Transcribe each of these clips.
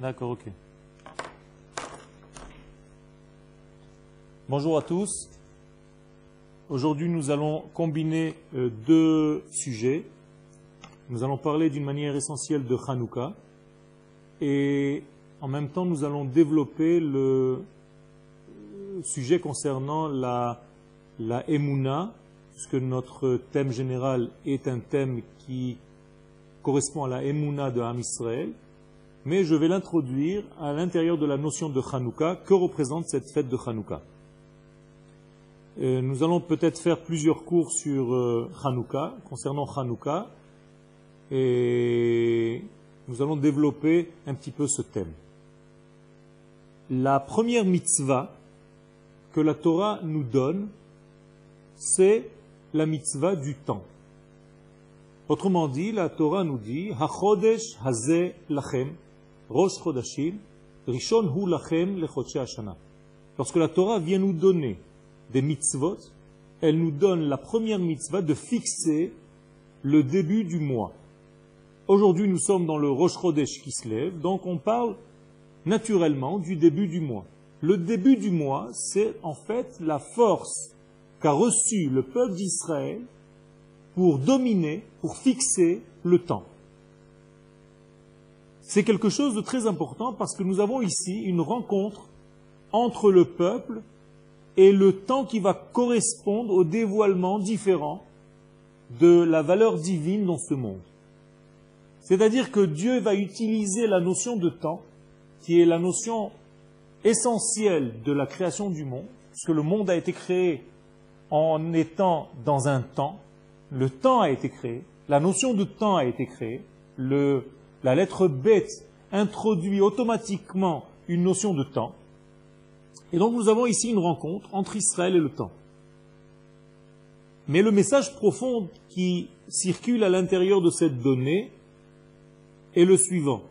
D'accord, ok. Bonjour à tous. Aujourd'hui, nous allons combiner euh, deux sujets. Nous allons parler d'une manière essentielle de Hanouka et en même temps, nous allons développer le euh, sujet concernant la, la Emouna, puisque notre thème général est un thème qui correspond à la Emouna de Ham Israël, mais je vais l'introduire à l'intérieur de la notion de Hanouka. Que représente cette fête de Hanouka? Euh, Nous allons peut-être faire plusieurs cours sur euh, Hanouka, concernant Hanouka, et nous allons développer un petit peu ce thème. La première mitzvah que la Torah nous donne, c'est la mitzvah du temps. Autrement dit, la Torah nous dit HaChodesh Hazeh Lachem, Rosh Chodashim, Rishon Hu Lachem Hashana. Lorsque la Torah vient nous donner des mitzvot, elle nous donne la première mitzvah de fixer le début du mois. Aujourd'hui, nous sommes dans le Rosh Chodesh qui se lève, donc on parle naturellement du début du mois. Le début du mois, c'est en fait la force qu'a reçue le peuple d'Israël pour dominer, pour fixer le temps. C'est quelque chose de très important parce que nous avons ici une rencontre entre le peuple et le temps qui va correspondre au dévoilement différent de la valeur divine dans ce monde. C'est-à-dire que Dieu va utiliser la notion de temps, qui est la notion essentielle de la création du monde, puisque le monde a été créé en étant dans un temps, le temps a été créé, la notion de temps a été créée, la lettre bête introduit automatiquement une notion de temps. Et donc nous avons ici une rencontre entre Israël et le temps. Mais le message profond qui circule à l'intérieur de cette donnée est le suivant.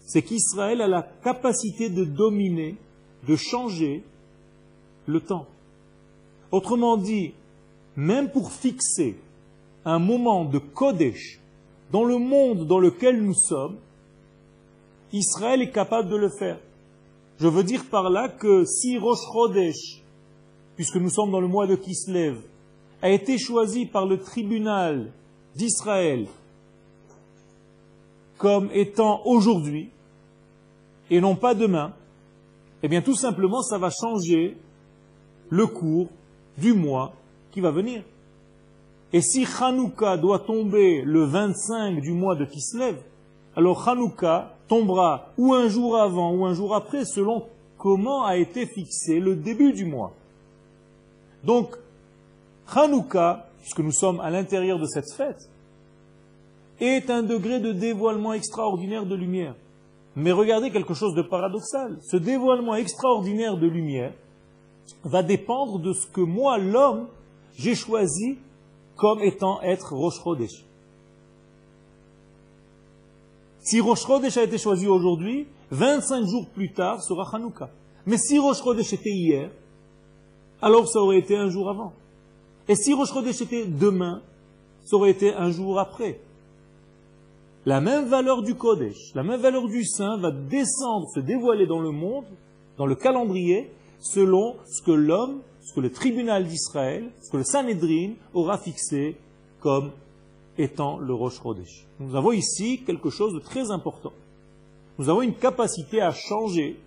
C'est qu'Israël a la capacité de dominer, de changer le temps. Autrement dit, même pour fixer un moment de Kodesh dans le monde dans lequel nous sommes, Israël est capable de le faire. Je veux dire par là que si Rosh Chodesh, puisque nous sommes dans le mois de Kislev, a été choisi par le tribunal d'Israël comme étant aujourd'hui et non pas demain, eh bien tout simplement ça va changer le cours du mois qui va venir. Et si Hanouka doit tomber le 25 du mois de Kislev, alors Hanouka tombera ou un jour avant ou un jour après selon comment a été fixé le début du mois. Donc, Hanouka, puisque nous sommes à l'intérieur de cette fête, est un degré de dévoilement extraordinaire de lumière. Mais regardez quelque chose de paradoxal. Ce dévoilement extraordinaire de lumière va dépendre de ce que moi, l'homme, j'ai choisi comme étant être Rosh. Si Rosh a été choisi aujourd'hui, 25 jours plus tard sera Hanouka. Mais si Rosh était hier, alors ça aurait été un jour avant. Et si Rosh était demain, ça aurait été un jour après. La même valeur du Kodesh, la même valeur du Saint va descendre, se dévoiler dans le monde, dans le calendrier, selon ce que l'homme ce que le tribunal d'Israël, ce que le Sanhedrin aura fixé comme étant le Rosh Chodesh. Nous avons ici quelque chose de très important. Nous avons une capacité à changer,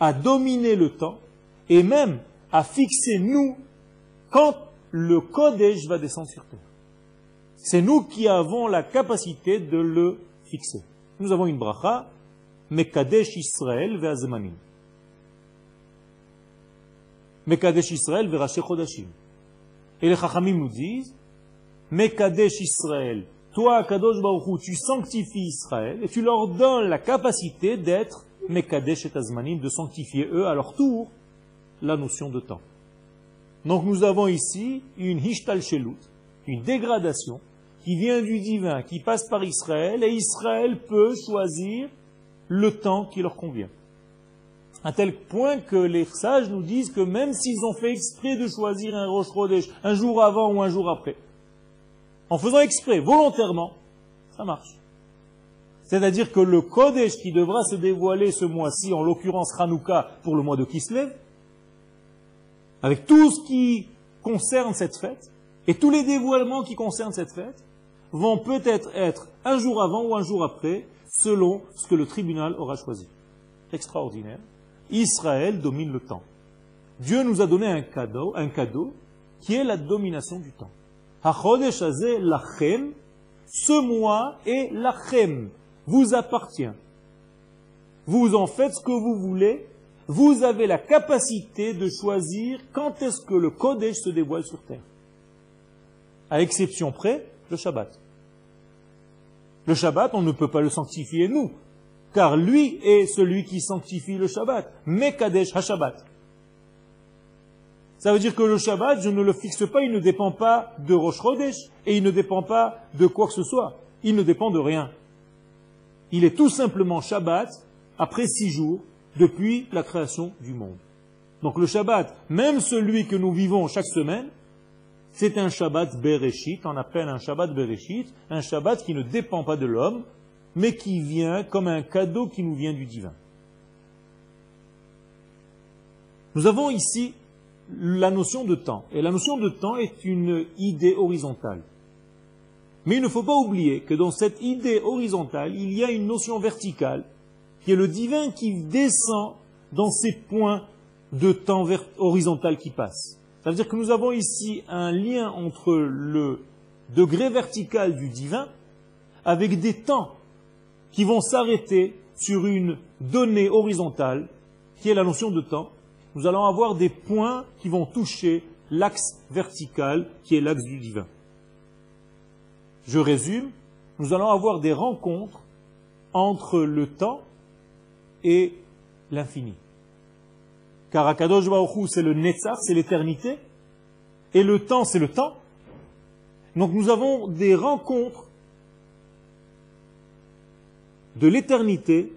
à dominer le temps, et même à fixer nous quand le Kodesh va descendre sur terre. C'est nous qui avons la capacité de le fixer. Nous avons une bracha, Mekadesh Israël ve'azemanim. Mekadesh Israël veraché Chodashim. Et les Chachamim nous disent, Mekadesh Israël, toi, Kadosh Baruch tu sanctifies Israël et tu leur donnes la capacité d'être Mekadesh et Azmanim, de sanctifier eux à leur tour la notion de temps. Donc nous avons ici une Hishtal Shelut, une dégradation qui vient du divin, qui passe par Israël, et Israël peut choisir le temps qui leur convient à tel point que les sages nous disent que même s'ils ont fait exprès de choisir un Rosh Chodesh un jour avant ou un jour après, en faisant exprès, volontairement, ça marche. C'est-à-dire que le Kodesh qui devra se dévoiler ce mois-ci, en l'occurrence Hanouka pour le mois de Kislev, avec tout ce qui concerne cette fête, et tous les dévoilements qui concernent cette fête, vont peut-être être un jour avant ou un jour après, selon ce que le tribunal aura choisi. Extraordinaire. Israël domine le temps. Dieu nous a donné un cadeau, un cadeau qui est la domination du temps. lachem, ce mois est lachem, vous appartient. Vous en faites ce que vous voulez, vous avez la capacité de choisir quand est-ce que le Kodesh se dévoile sur terre. À exception près, le Shabbat. Le Shabbat, on ne peut pas le sanctifier nous, car lui est celui qui sanctifie le Shabbat. Mais Kadesh HaShabbat. Ça veut dire que le Shabbat, je ne le fixe pas, il ne dépend pas de Rosh Chodesh, et il ne dépend pas de quoi que ce soit. Il ne dépend de rien. Il est tout simplement Shabbat après six jours depuis la création du monde. Donc le Shabbat, même celui que nous vivons chaque semaine, c'est un Shabbat Bereshit, on appelle un Shabbat Bereshit, un Shabbat qui ne dépend pas de l'homme, mais qui vient comme un cadeau qui nous vient du divin. Nous avons ici la notion de temps, et la notion de temps est une idée horizontale. Mais il ne faut pas oublier que dans cette idée horizontale, il y a une notion verticale, qui est le divin qui descend dans ces points de temps horizontal qui passent. Ça veut dire que nous avons ici un lien entre le degré vertical du divin avec des temps qui vont s'arrêter sur une donnée horizontale, qui est la notion de temps. Nous allons avoir des points qui vont toucher l'axe vertical, qui est l'axe du divin. Je résume, nous allons avoir des rencontres entre le temps et l'infini. Car Akadosh Baruch c'est le Netzach, c'est l'éternité, et le temps, c'est le temps. Donc nous avons des rencontres de l'éternité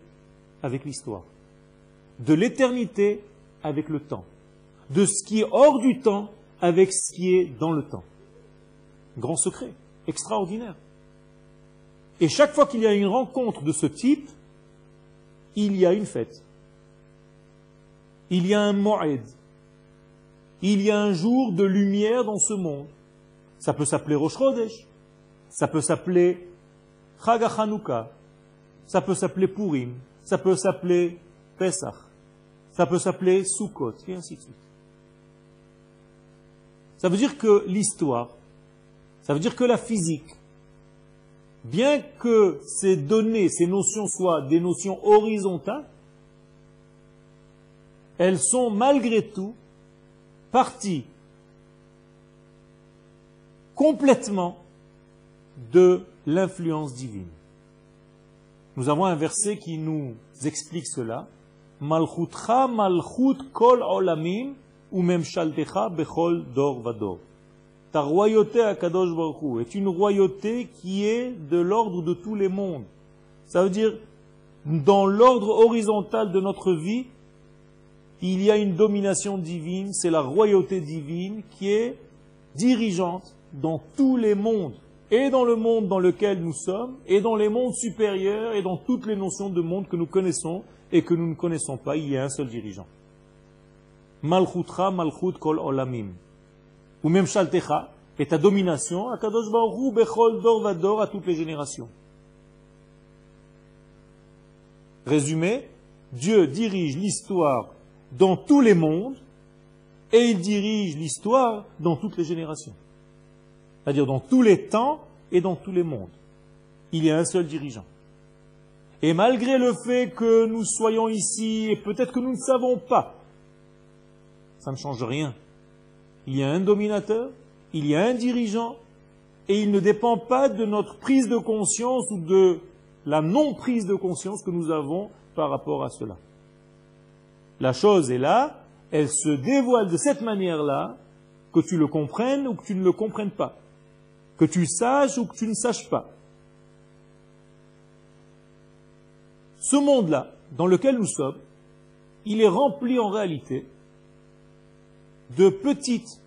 avec l'histoire, de l'éternité avec le temps, de ce qui est hors du temps avec ce qui est dans le temps. Grand secret, extraordinaire. Et chaque fois qu'il y a une rencontre de ce type, il y a une fête il y a un mo'ed, il y a un jour de lumière dans ce monde. Ça peut s'appeler Rosh ça peut s'appeler Chag ça peut s'appeler Purim, ça peut s'appeler Pesach, ça peut s'appeler Sukkot, et ainsi de suite. Ça veut dire que l'histoire, ça veut dire que la physique, bien que ces données, ces notions soient des notions horizontales, elles sont malgré tout parties complètement de l'influence divine. Nous avons un verset qui nous explique cela. Malchutcha malchut kol olamim ou bechol dor vador. Ta royauté à Kadosh Baruch est une royauté qui est de l'ordre de tous les mondes. Ça veut dire, dans l'ordre horizontal de notre vie, il y a une domination divine, c'est la royauté divine qui est dirigeante dans tous les mondes, et dans le monde dans lequel nous sommes, et dans les mondes supérieurs, et dans toutes les notions de monde que nous connaissons et que nous ne connaissons pas, il y a un seul dirigeant. Malchutra malchut kol olamim. Ou même shaltecha, et ta domination, akadosh baruch bechol dor vador à toutes les générations. Résumé, Dieu dirige l'histoire dans tous les mondes et il dirige l'histoire dans toutes les générations. C'est-à-dire dans tous les temps et dans tous les mondes. Il y a un seul dirigeant. Et malgré le fait que nous soyons ici et peut-être que nous ne savons pas, ça ne change rien. Il y a un dominateur, il y a un dirigeant, et il ne dépend pas de notre prise de conscience ou de la non-prise de conscience que nous avons par rapport à cela. La chose est là, elle se dévoile de cette manière-là, que tu le comprennes ou que tu ne le comprennes pas, que tu saches ou que tu ne saches pas. Ce monde-là, dans lequel nous sommes, il est rempli en réalité de petites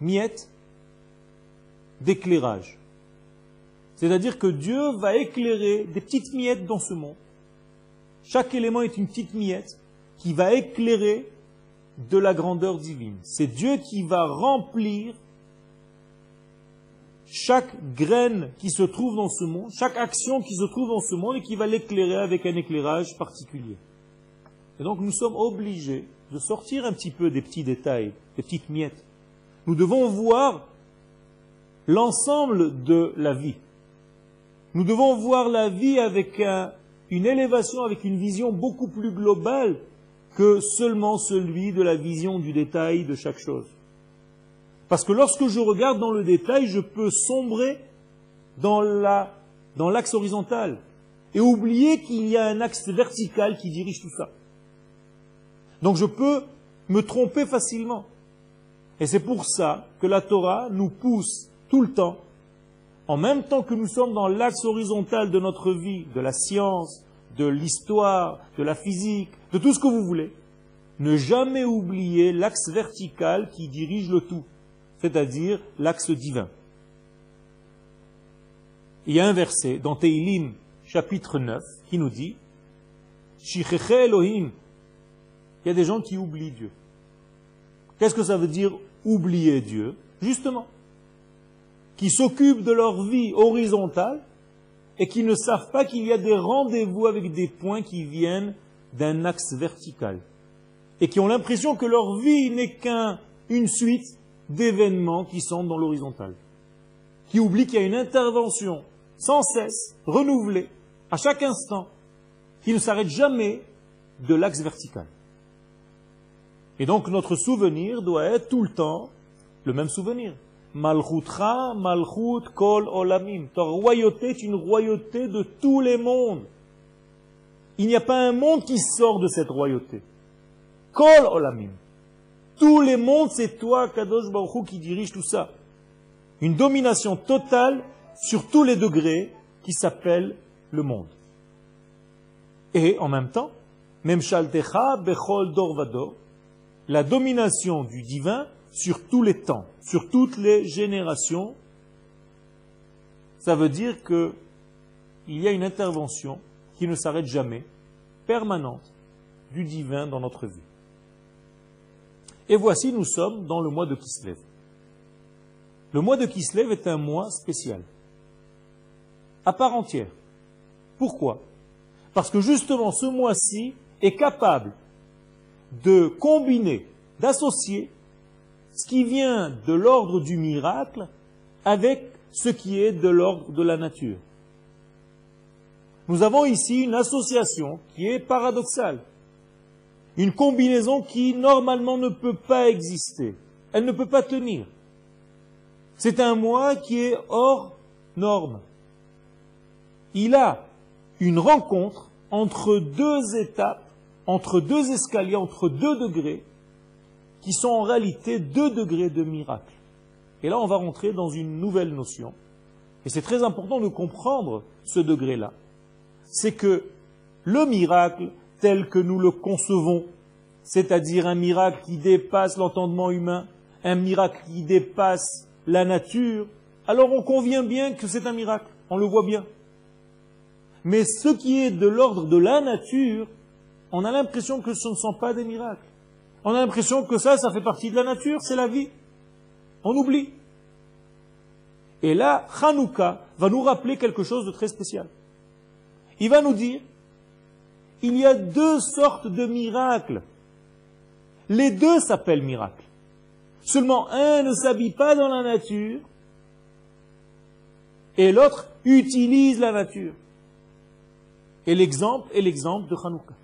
miettes d'éclairage. C'est-à-dire que Dieu va éclairer des petites miettes dans ce monde. Chaque élément est une petite miette qui va éclairer de la grandeur divine. C'est Dieu qui va remplir chaque graine qui se trouve dans ce monde, chaque action qui se trouve dans ce monde et qui va l'éclairer avec un éclairage particulier. Et donc nous sommes obligés de sortir un petit peu des petits détails, des petites miettes. Nous devons voir l'ensemble de la vie. Nous devons voir la vie avec une élévation, avec une vision beaucoup plus globale que seulement celui de la vision du détail de chaque chose. Parce que lorsque je regarde dans le détail, je peux sombrer dans la, dans l'axe horizontal et oublier qu'il y a un axe vertical qui dirige tout ça. Donc je peux me tromper facilement. Et c'est pour ça que la Torah nous pousse tout le temps, en même temps que nous sommes dans l'axe horizontal de notre vie, de la science, de l'histoire, de la physique, de tout ce que vous voulez, ne jamais oublier l'axe vertical qui dirige le tout, c'est-à-dire l'axe divin. Il y a un verset dans Teilim, chapitre 9, qui nous dit Elohim. Il y a des gens qui oublient Dieu. Qu'est-ce que ça veut dire oublier Dieu? Justement, qui s'occupent de leur vie horizontale et qui ne savent pas qu'il y a des rendez-vous avec des points qui viennent d'un axe vertical et qui ont l'impression que leur vie n'est qu'une suite d'événements qui sont dans l'horizontale, qui oublient qu'il y a une intervention sans cesse, renouvelée, à chaque instant, qui ne s'arrête jamais de l'axe vertical. Et donc notre souvenir doit être tout le temps le même souvenir. Malchutra, Malchut, Kol, Olamim. Ta royauté est une royauté de tous les mondes. Il n'y a pas un monde qui sort de cette royauté. Kol Olamim. Tous les mondes, c'est toi, Kadosh Baruch qui dirige tout ça. Une domination totale sur tous les degrés qui s'appelle le monde. Et en même temps, même Shaltecha, Bechol Dor la domination du divin sur tous les temps, sur toutes les générations, ça veut dire que il y a une intervention qui ne s'arrête jamais, permanente, du divin dans notre vie. Et voici, nous sommes dans le mois de Kislev. Le mois de Kislev est un mois spécial, à part entière. Pourquoi? Parce que justement ce mois-ci est capable de combiner, d'associer ce qui vient de l'ordre du miracle avec ce qui est de l'ordre de la nature. Nous avons ici une association qui est paradoxale, une combinaison qui normalement ne peut pas exister, elle ne peut pas tenir. C'est un moi qui est hors norme. Il a une rencontre entre deux étapes, entre deux escaliers, entre deux degrés, qui sont en réalité deux degrés de miracle. Et là, on va rentrer dans une nouvelle notion. Et c'est très important de comprendre ce degré-là. C'est que le miracle, tel que nous le concevons, c'est-à-dire un miracle qui dépasse l'entendement humain, un miracle qui dépasse la nature, alors on convient bien que c'est un miracle, on le voit bien. Mais ce qui est de l'ordre de la nature, on a l'impression que ce ne sont pas des miracles. On a l'impression que ça, ça fait partie de la nature, c'est la vie. On oublie. Et là, Hanouka va nous rappeler quelque chose de très spécial. Il va nous dire, il y a deux sortes de miracles. Les deux s'appellent miracles. Seulement un ne s'habille pas dans la nature et l'autre utilise la nature. Et l'exemple est l'exemple de Hanouka.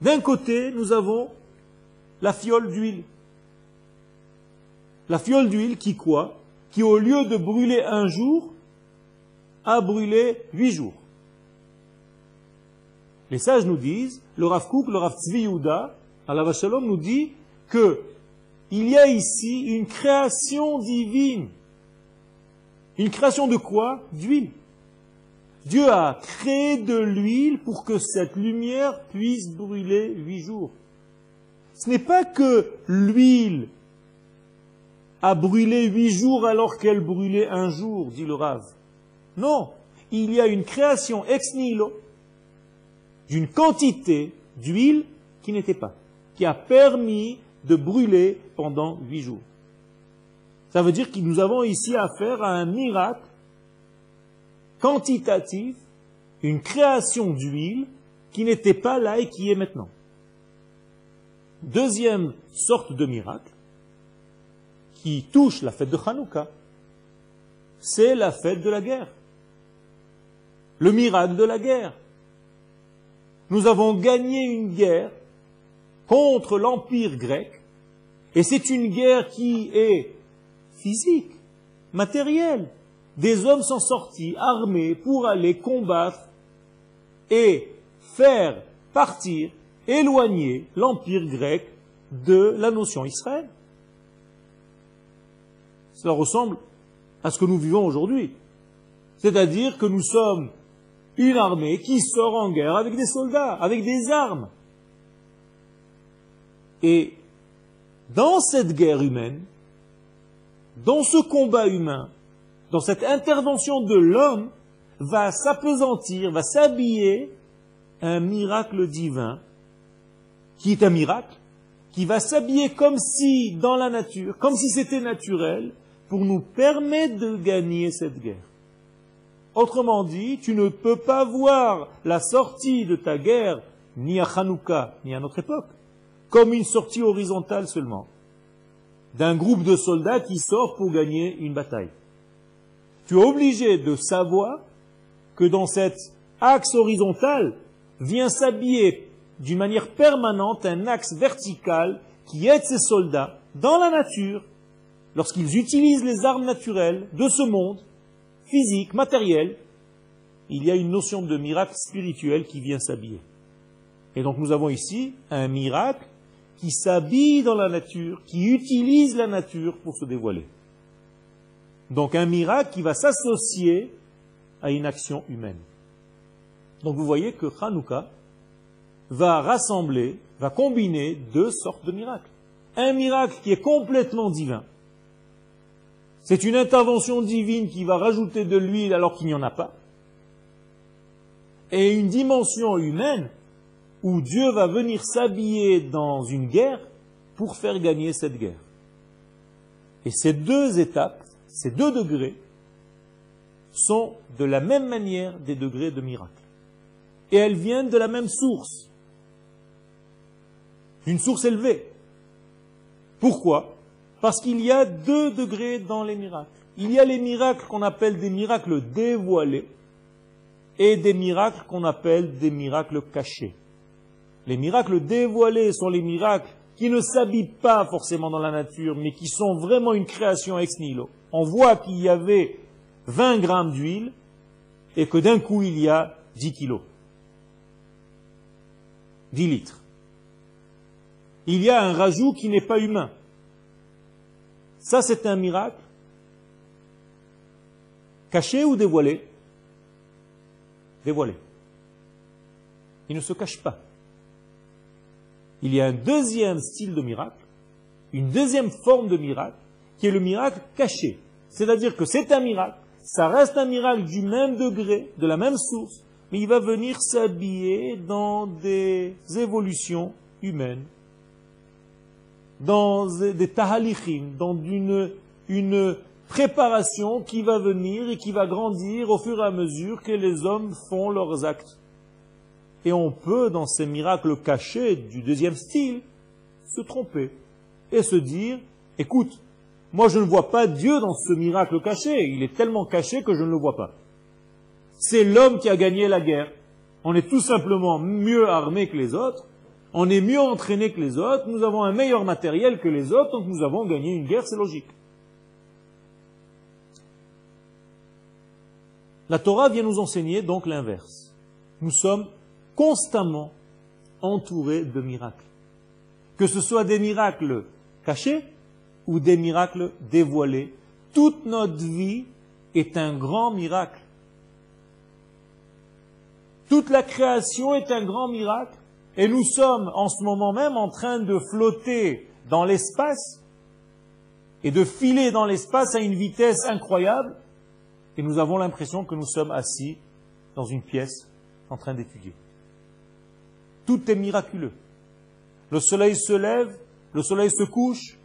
D'un côté, nous avons la fiole d'huile. La fiole d'huile qui quoi? Qui au lieu de brûler un jour, a brûlé huit jours. Les sages nous disent, le Rav Kook, le Rav Tzvi Yuda, à la Vachalom nous dit que il y a ici une création divine. Une création de quoi? D'huile. Dieu a créé de l'huile pour que cette lumière puisse brûler huit jours. Ce n'est pas que l'huile a brûlé huit jours alors qu'elle brûlait un jour, dit le Rav. Non, il y a une création ex nihilo d'une quantité d'huile qui n'était pas, qui a permis de brûler pendant huit jours. Ça veut dire que nous avons ici affaire à un miracle quantitatif, une création d'huile qui n'était pas là et qui est maintenant. Deuxième sorte de miracle qui touche la fête de Hanouka, c'est la fête de la guerre. Le miracle de la guerre. Nous avons gagné une guerre contre l'empire grec, et c'est une guerre qui est physique, matérielle. Des hommes sont sortis armés pour aller combattre et faire partir, éloigner l'empire grec de la notion Israël. Cela ressemble à ce que nous vivons aujourd'hui. C'est-à-dire que nous sommes une armée qui sort en guerre avec des soldats, avec des armes. Et dans cette guerre humaine, dans ce combat humain, dans cette intervention de l'homme, va s'apesantir, va s'habiller un miracle divin, qui est un miracle, qui va s'habiller comme si dans la nature, comme si c'était naturel, pour nous permettre de gagner cette guerre. Autrement dit, tu ne peux pas voir la sortie de ta guerre, ni à Hanouka, ni à notre époque, comme une sortie horizontale seulement, d'un groupe de soldats qui sort pour gagner une bataille. Tu es obligé de savoir que dans cet axe horizontal vient s'habiller d'une manière permanente un axe vertical qui aide ces soldats dans la nature, lorsqu'ils utilisent les armes naturelles de ce monde, physique, matériel, il y a une notion de miracle spirituel qui vient s'habiller. Et donc nous avons ici un miracle qui s'habille dans la nature, qui utilise la nature pour se dévoiler. Donc un miracle qui va s'associer à une action humaine. Donc vous voyez que Hanouka va rassembler, va combiner deux sortes de miracles. Un miracle qui est complètement divin, c'est une intervention divine qui va rajouter de l'huile alors qu'il n'y en a pas. Et une dimension humaine où Dieu va venir s'habiller dans une guerre pour faire gagner cette guerre. Et ces deux étapes, ces deux degrés, sont de la même manière des degrés de miracle. Et elles viennent de la même source. Une source élevée. Pourquoi? Parce qu'il y a deux degrés dans les miracles. Il y a les miracles qu'on appelle des miracles dévoilés et des miracles qu'on appelle des miracles cachés. Les miracles dévoilés sont les miracles qui ne s'habillent pas forcément dans la nature, mais qui sont vraiment une création ex nihilo. On voit qu'il y avait 20 grammes d'huile et que d'un coup il y a 10 kilos. 10 litres. Il y a un rajout qui n'est pas humain. Ça, c'est un miracle. Caché ou dévoilé? Dévoilé. Il ne se cache pas. Il y a un deuxième style de miracle, une deuxième forme de miracle, qui est le miracle caché. C'est-à-dire que c'est un miracle, ça reste un miracle du même degré, de la même source, mais il va venir s'habiller dans des évolutions humaines dans des tahalichim, dans une, une préparation qui va venir et qui va grandir au fur et à mesure que les hommes font leurs actes. Et on peut, dans ces miracles cachés du deuxième style, se tromper et se dire, écoute, moi je ne vois pas Dieu dans ce miracle caché, il est tellement caché que je ne le vois pas. C'est l'homme qui a gagné la guerre. On est tout simplement mieux armé que les autres, on est mieux entraîné que les autres, nous avons un meilleur matériel que les autres, donc nous avons gagné une guerre, c'est logique. La Torah vient nous enseigner donc l'inverse. Nous sommes constamment entourés de miracles. Que ce soit des miracles cachés ou des miracles dévoilés, toute notre vie est un grand miracle. Toute la création est un grand miracle. Et nous sommes en ce moment même en train de flotter dans l'espace et de filer dans l'espace à une vitesse incroyable. et nous avons l'impression que nous sommes assis dans une pièce en train d'étudier. Tout est miraculeux. Le soleil se lève, le soleil se couche,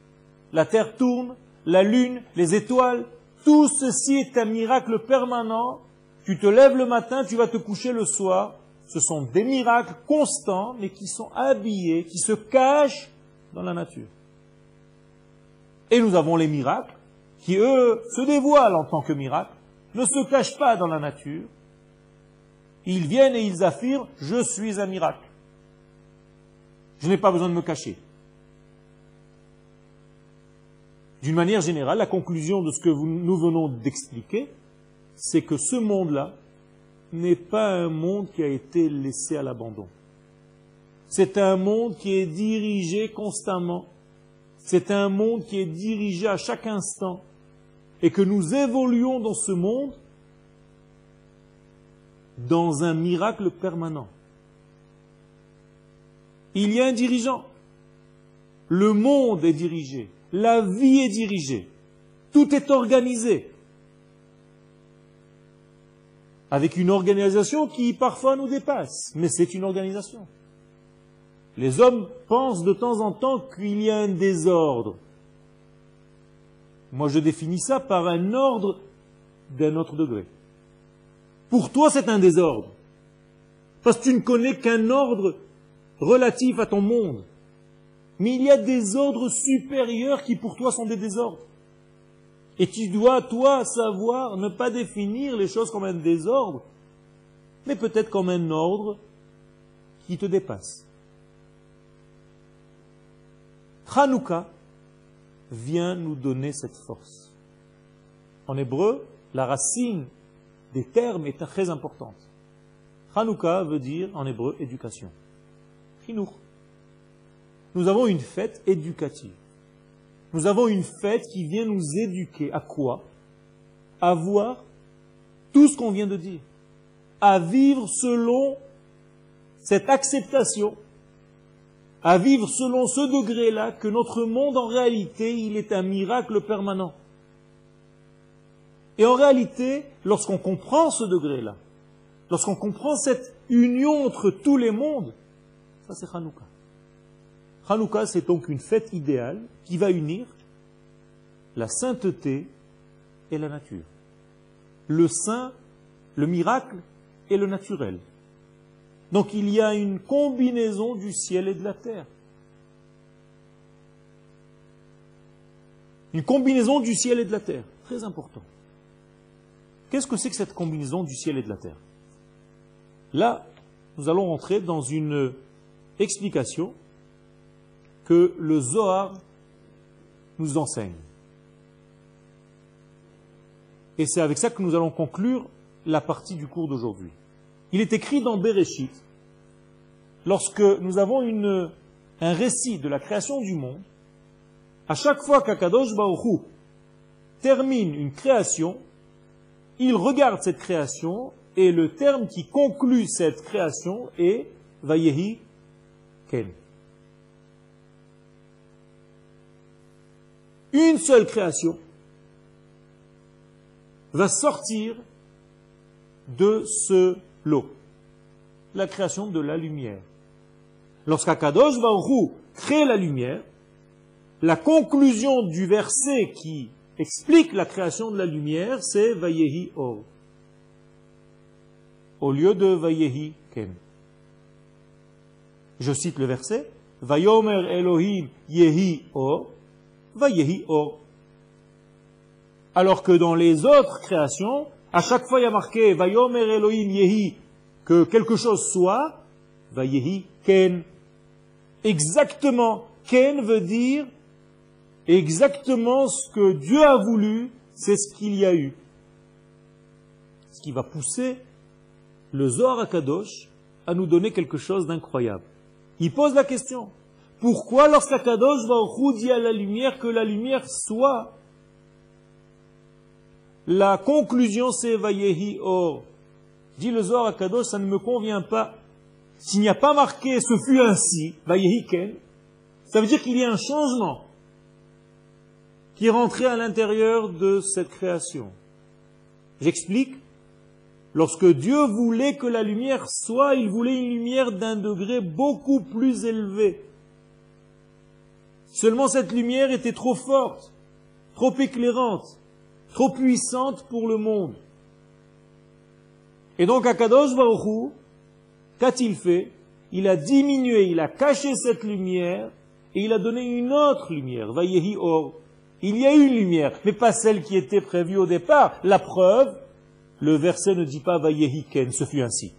la terre tourne, la lune, les étoiles, tout ceci est un miracle permanent. Tu te lèves le matin, tu vas te coucher le soir. Ce sont des miracles constants, mais qui sont habillés, qui se cachent dans la nature. Et nous avons les miracles, qui eux se dévoilent en tant que miracles, ne se cachent pas dans la nature. Ils viennent et ils affirment, je suis un miracle. Je n'ai pas besoin de me cacher. D'une manière générale, la conclusion de ce que nous venons d'expliquer, c'est que ce monde-là n'est pas un monde qui a été laissé à l'abandon. C'est un monde qui est dirigé constamment. C'est un monde qui est dirigé à chaque instant. Et que nous évoluons dans ce monde dans un miracle permanent. Il y a un dirigeant. Le monde est dirigé. La vie est dirigée. Tout est organisé. Avec une organisation qui parfois nous dépasse. Mais c'est une organisation. Les hommes pensent de temps en temps qu'il y a un désordre. Moi, je définis ça par un ordre d'un autre degré. Pour toi, c'est un désordre. Parce que tu ne connais qu'un ordre relatif à ton monde. Mais il y a des ordres supérieurs qui pour toi sont des désordres. Et tu dois, toi, savoir ne pas définir les choses comme un désordre, mais peut-être comme un ordre qui te dépasse. Hanouka vient nous donner cette force. En hébreu, la racine des termes est très importante. Hanouka veut dire en hébreu éducation. Nous avons une fête éducative. Nous avons une fête qui vient nous éduquer à quoi? À voir tout ce qu'on vient de dire. À vivre selon cette acceptation. À vivre selon ce degré-là que notre monde en réalité, il est un miracle permanent. Et en réalité, lorsqu'on comprend ce degré-là, lorsqu'on comprend cette union entre tous les mondes, ça c'est Hanouka. Hanouka, c'est donc une fête idéale qui va unir la sainteté et la nature. Le saint, le miracle et le naturel. Donc il y a une combinaison du ciel et de la terre. Une combinaison du ciel et de la terre. Très important. Qu'est-ce que c'est que cette combinaison du ciel et de la terre? Là, nous allons entrer dans une explication que le Zohar nous enseigne. Et c'est avec ça que nous allons conclure la partie du cours d'aujourd'hui. Il est écrit dans Bereshit, lorsque nous avons une, un récit de la création du monde, à chaque fois qu'Akadosh Baruch termine une création, il regarde cette création et le terme qui conclut cette création est Vayehi Ken. Une seule création va sortir de ce lot, la création de la lumière. Lorsqu'Akadosh Baruch crée la lumière, la conclusion du verset qui explique la création de la lumière, c'est Vayehi Or. Au lieu de Vayehi Ken. Je cite le verset. Vayomer Elohim Yehi Or or. Alors que dans les autres créations, à chaque fois il y a marqué Vayomer Elohim Yehi, que quelque chose soit, Vayehi Ken. Exactement, Ken veut dire exactement ce que Dieu a voulu, c'est ce qu'il y a eu. Ce qui va pousser le Zohar Akadosh à nous donner quelque chose d'incroyable. Il pose la question, pourquoi lorsqu'Akadosh va dit à la lumière que la lumière soit La conclusion c'est Vayehi Or. Dit le Zohar à Kadosh, ça ne me convient pas. S'il n'y a pas marqué ce fut ainsi, Vayehi Ken, ça veut dire qu'il y a un changement qui est rentré à l'intérieur de cette création. J'explique. Lorsque Dieu voulait que la lumière soit, il voulait une lumière d'un degré beaucoup plus élevé. Seulement cette lumière était trop forte, trop éclairante, trop puissante pour le monde. Et donc Akadosh Baruch qu'a-t-il fait? Il a diminué, il a caché cette lumière et il a donné une autre lumière. Vayehi Or. Il y a une lumière, mais pas celle qui était prévue au départ. La preuve, le verset ne dit pas Vayehi Ken, ce fut ainsi.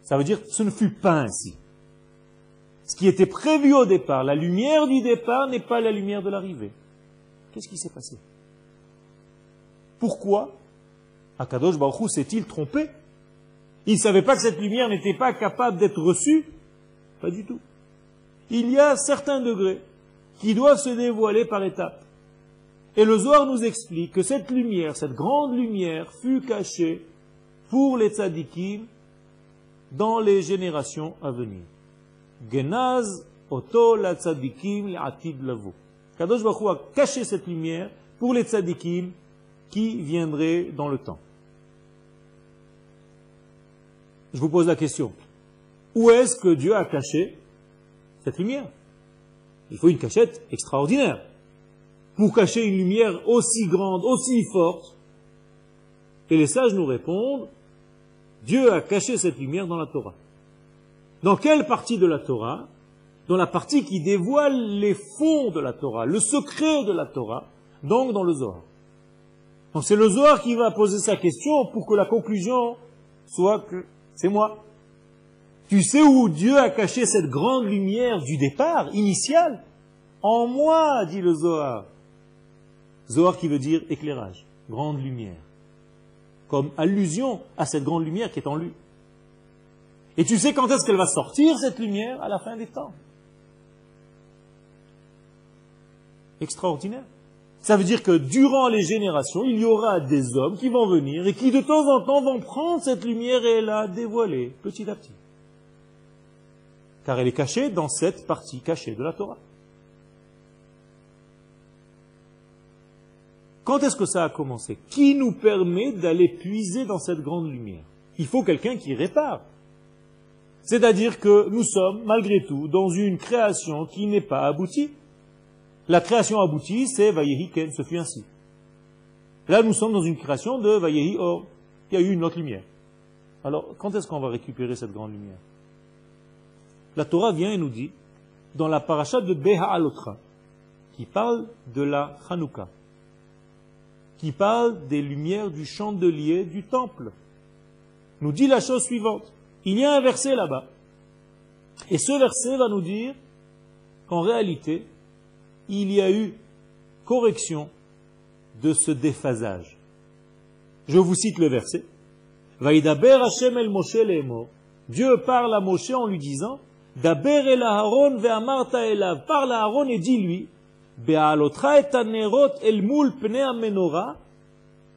Ça veut dire ce ne fut pas ainsi. Ce qui était prévu au départ, la lumière du départ n'est pas la lumière de l'arrivée. Qu'est-ce qui s'est passé? Pourquoi Akadosh Baruch s'est-il trompé? Il ne savait pas que cette lumière n'était pas capable d'être reçue? Pas du tout. Il y a certains degrés qui doivent se dévoiler par étapes. Et le Zohar nous explique que cette lumière, cette grande lumière, fut cachée pour les tzadikim dans les générations à venir. Genaz oto la tzadikim atid lavo. Kadosh Baruch a caché cette lumière pour les tzadikim qui viendraient dans le temps. Je vous pose la question. Où est-ce que Dieu a caché cette lumière? Il faut une cachette extraordinaire. Pour cacher une lumière aussi grande, aussi forte, et les sages nous répondent, Dieu a caché cette lumière dans la Torah. Dans quelle partie de la Torah? Dans la partie qui dévoile les fonds de la Torah, le secret de la Torah, donc dans le Zohar. Donc c'est le Zohar qui va poser sa question pour que la conclusion soit que c'est moi. Tu sais où Dieu a caché cette grande lumière du départ, initial? En moi, dit le Zohar. Zohar qui veut dire éclairage, grande lumière. Comme allusion à cette grande lumière qui est en lui. Et tu sais quand est-ce qu'elle va sortir, cette lumière? À la fin des temps. Extraordinaire. Ça veut dire que durant les générations, il y aura des hommes qui vont venir et qui de temps en temps vont prendre cette lumière et la dévoiler petit à petit. Car elle est cachée dans cette partie cachée de la Torah. Quand est-ce que ça a commencé? Qui nous permet d'aller puiser dans cette grande lumière? Il faut quelqu'un qui répare. C'est-à-dire que nous sommes, malgré tout, dans une création qui n'est pas aboutie. La création aboutie, c'est Vayehi Ken, ce fut ainsi. Là, nous sommes dans une création de Vayehi Or. Il y a eu une autre lumière. Alors, quand est-ce qu'on va récupérer cette grande lumière? La Torah vient et nous dit, dans la paracha de Beha Alotra, qui parle de la Hanouka, qui parle des lumières du chandelier du temple, nous dit la chose suivante. Il y a un verset là-bas. Et ce verset va nous dire qu'en réalité, il y a eu correction de ce déphasage. Je vous cite le verset. Vaïdaber Hashem el Moshe Dieu parle à Moshe en lui disant, Daber el Aharon ve'amarta elav. Parle à Aaron et dis-lui, Be'alotra et el mul pnei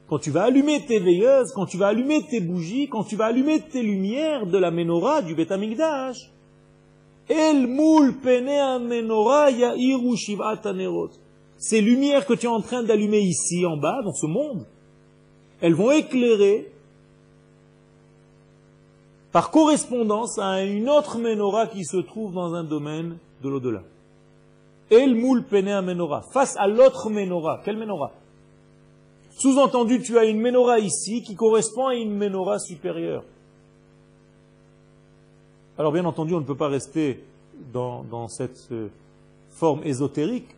quand tu vas allumer tes veilleuses, quand tu vas allumer tes bougies, quand tu vas allumer tes lumières de la menorah du Beth Amikdash, El anerot. Ces lumières que tu es en train d'allumer ici, en bas, dans ce monde, elles vont éclairer par correspondance à une autre menorah qui se trouve dans un domaine de l'au-delà. El pene menorah, face à l'autre menorah. Quelle menorah? Sous-entendu, tu as une menorah ici qui correspond à une menorah supérieure. Alors bien entendu, on ne peut pas rester dans, cette euh, forme ésotérique.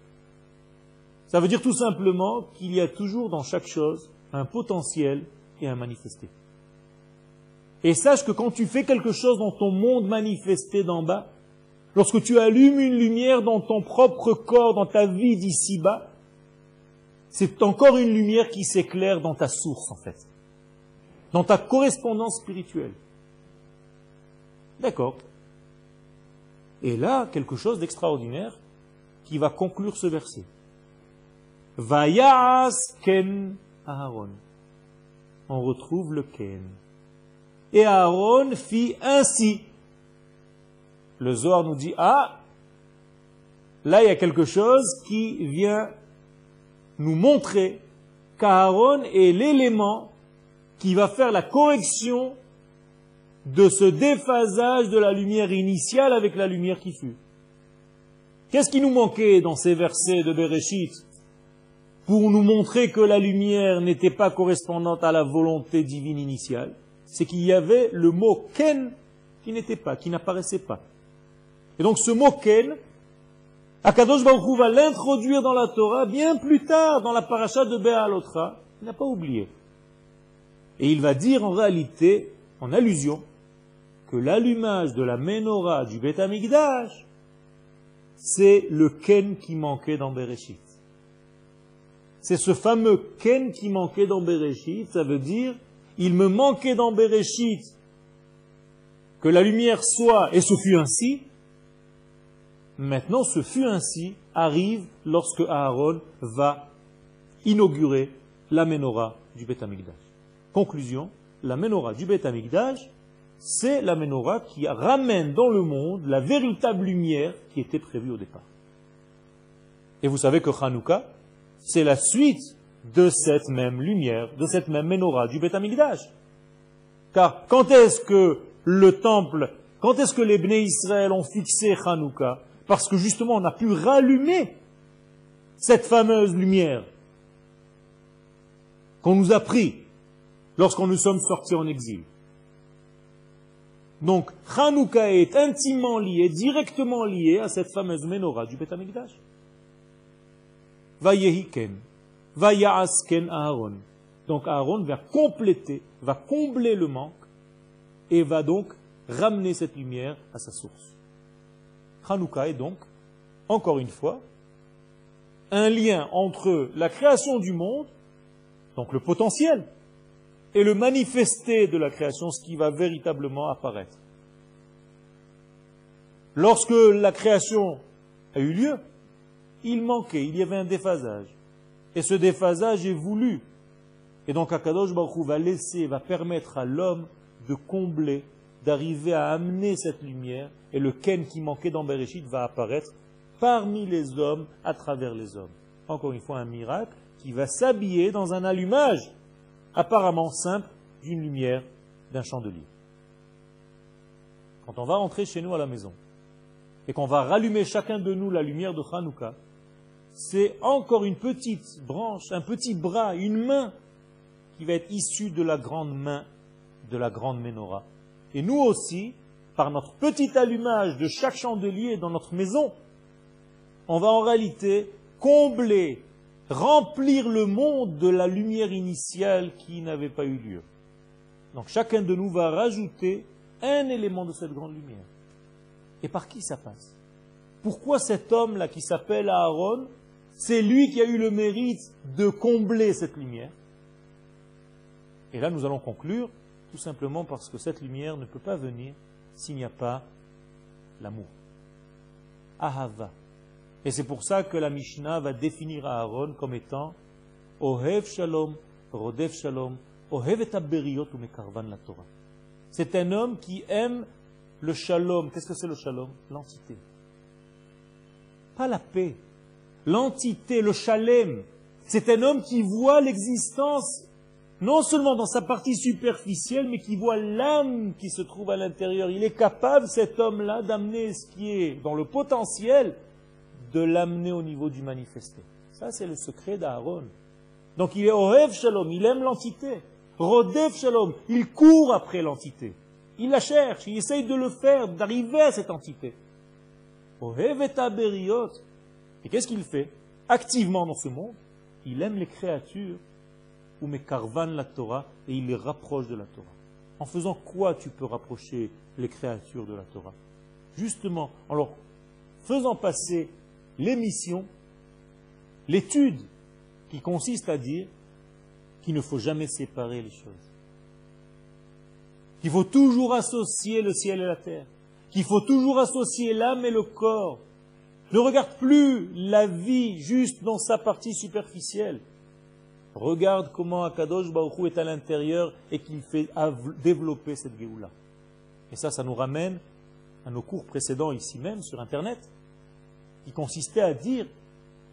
Ça veut dire tout simplement qu'il y a toujours dans chaque chose un potentiel et un manifesté. Et sache que quand tu fais quelque chose dans ton monde manifesté d'en bas, lorsque tu allumes une lumière dans ton propre corps, dans ta vie d'ici-bas, c'est encore une lumière qui s'éclaire dans ta source, en fait. Dans ta correspondance spirituelle. D'accord. Et là, quelque chose d'extraordinaire qui va conclure ce verset. Vayas ken Aaron. On retrouve le ken. Et Aaron fit ainsi. Le Zohar nous dit, ah, là il y a quelque chose qui vient nous montrer qu'Aaron est l'élément qui va faire la correction de ce déphasage de la lumière initiale avec la lumière qui fut. Qu'est-ce qui nous manquait dans ces versets de Bereshit pour nous montrer que la lumière n'était pas correspondante à la volonté divine initiale? C'est qu'il y avait le mot ken qui n'était pas, qui n'apparaissait pas. Et donc ce mot ken, Akadosh Baruch va l'introduire dans la Torah bien plus tard dans la paracha de Béalotra. Il n'a pas oublié. Et il va dire en réalité, en allusion, que l'allumage de la menorah du Beth Amikdash, c'est le ken qui manquait dans Bereshit. C'est ce fameux ken qui manquait dans Bereshit, ça veut dire, il me manquait dans Bereshit que la lumière soit, et ce fut ainsi. Maintenant, ce fut ainsi arrive lorsque Aaron va inaugurer la menorah du Beth Amikdash. Conclusion, la menorah du Beth Amikdash, c'est la menorah qui ramène dans le monde la véritable lumière qui était prévue au départ. Et vous savez que Hanouka, c'est la suite de cette même lumière, de cette même menorah du Beth Amikdash. Car quand est-ce que le temple, quand est-ce que les Bnei Israël ont fixé Hanouka Parce que justement on a pu rallumer cette fameuse lumière qu'on nous a pris lorsqu'on nous sommes sortis en exil. Donc, Hanouka est intimement lié, directement lié à cette fameuse menorah du Beth Amikdash. Vayehiken, Vayasken Aaron. Donc Aaron va compléter, va combler le manque et va donc ramener cette lumière à sa source. Hanouka est donc, encore une fois, un lien entre la création du monde, donc le potentiel, et le manifester de la création, ce qui va véritablement apparaître. Lorsque la création a eu lieu, il manquait, il y avait un déphasage. Et ce déphasage est voulu. Et donc Akadosh Baruch va laisser, va permettre à l'homme de combler, d'arriver à amener cette lumière, et le Ken qui manquait dans Bereshit va apparaître parmi les hommes, à travers les hommes. Encore une fois, un miracle qui va s'habiller dans un allumage apparemment simple d'une lumière d'un chandelier. Quand on va rentrer chez nous à la maison et qu'on va rallumer chacun de nous la lumière de Hanouka, c'est encore une petite branche, un petit bras, une main qui va être issue de la grande main de la grande menorah. Et nous aussi, par notre petit allumage de chaque chandelier dans notre maison, on va en réalité combler remplir le monde de la lumière initiale qui n'avait pas eu lieu. Donc chacun de nous va rajouter un élément de cette grande lumière. Et par qui ça passe? Pourquoi cet homme-là qui s'appelle Aaron, c'est lui qui a eu le mérite de combler cette lumière? Et là nous allons conclure tout simplement parce que cette lumière ne peut pas venir s'il n'y a pas l'amour. Ahava. Et c'est pour ça que la Mishnah va définir Aaron comme étant Ohev Shalom, Rodef Shalom, Ohev et ou la Torah. C'est un homme qui aime le shalom. Qu'est-ce que c'est le shalom? L'entité. Pas la paix. L'entité, le shalem. C'est un homme qui voit l'existence non seulement dans sa partie superficielle, mais qui voit l'âme qui se trouve à l'intérieur. Il est capable, cet homme-là, d'amener ce qui est dans le potentiel de l'amener au niveau du manifesté. Ça, c'est le secret d'Aaron. Donc il est Ohev Shalom, il aime l'entité. Rodev Shalom, il court après l'entité. Il la cherche, il essaye de le faire, d'arriver à cette entité. Ohev et Aberiot. Et qu'est-ce qu'il fait? Activement dans ce monde, il aime les créatures, ou Mekarvan la Torah, et il les rapproche de la Torah. En faisant quoi tu peux rapprocher les créatures de la Torah? Justement, en leur faisant passer l'émission, l'étude qui consiste à dire qu'il ne faut jamais séparer les choses. Qu'il faut toujours associer le ciel et la terre. Qu'il faut toujours associer l'âme et le corps. Ne regarde plus la vie juste dans sa partie superficielle. Regarde comment Akadosh Baruch est à l'intérieur et qu'il fait développer cette Géoula. Et ça, ça nous ramène à nos cours précédents ici même sur Internet qui consistait à dire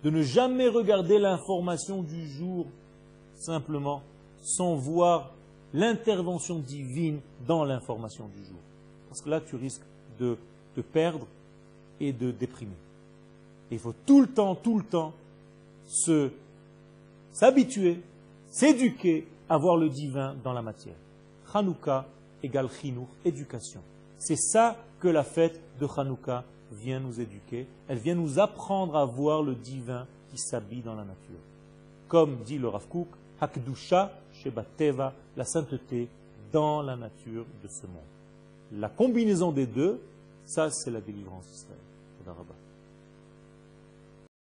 de ne jamais regarder l'information du jour simplement sans voir l'intervention divine dans l'information du jour. Parce que là, tu risques de te perdre et de déprimer. il faut tout le temps, tout le temps se s'habituer, s'éduquer à voir le divin dans la matière. Hanouka égale chinour, éducation. C'est ça que la fête de Hanouka vient nous éduquer. Elle vient nous apprendre à voir le divin qui s'habille dans la nature. Comme dit le Rav Kook, Shebateva, la sainteté dans la nature de ce monde. La combinaison des deux, ça c'est la délivrance d'Israël.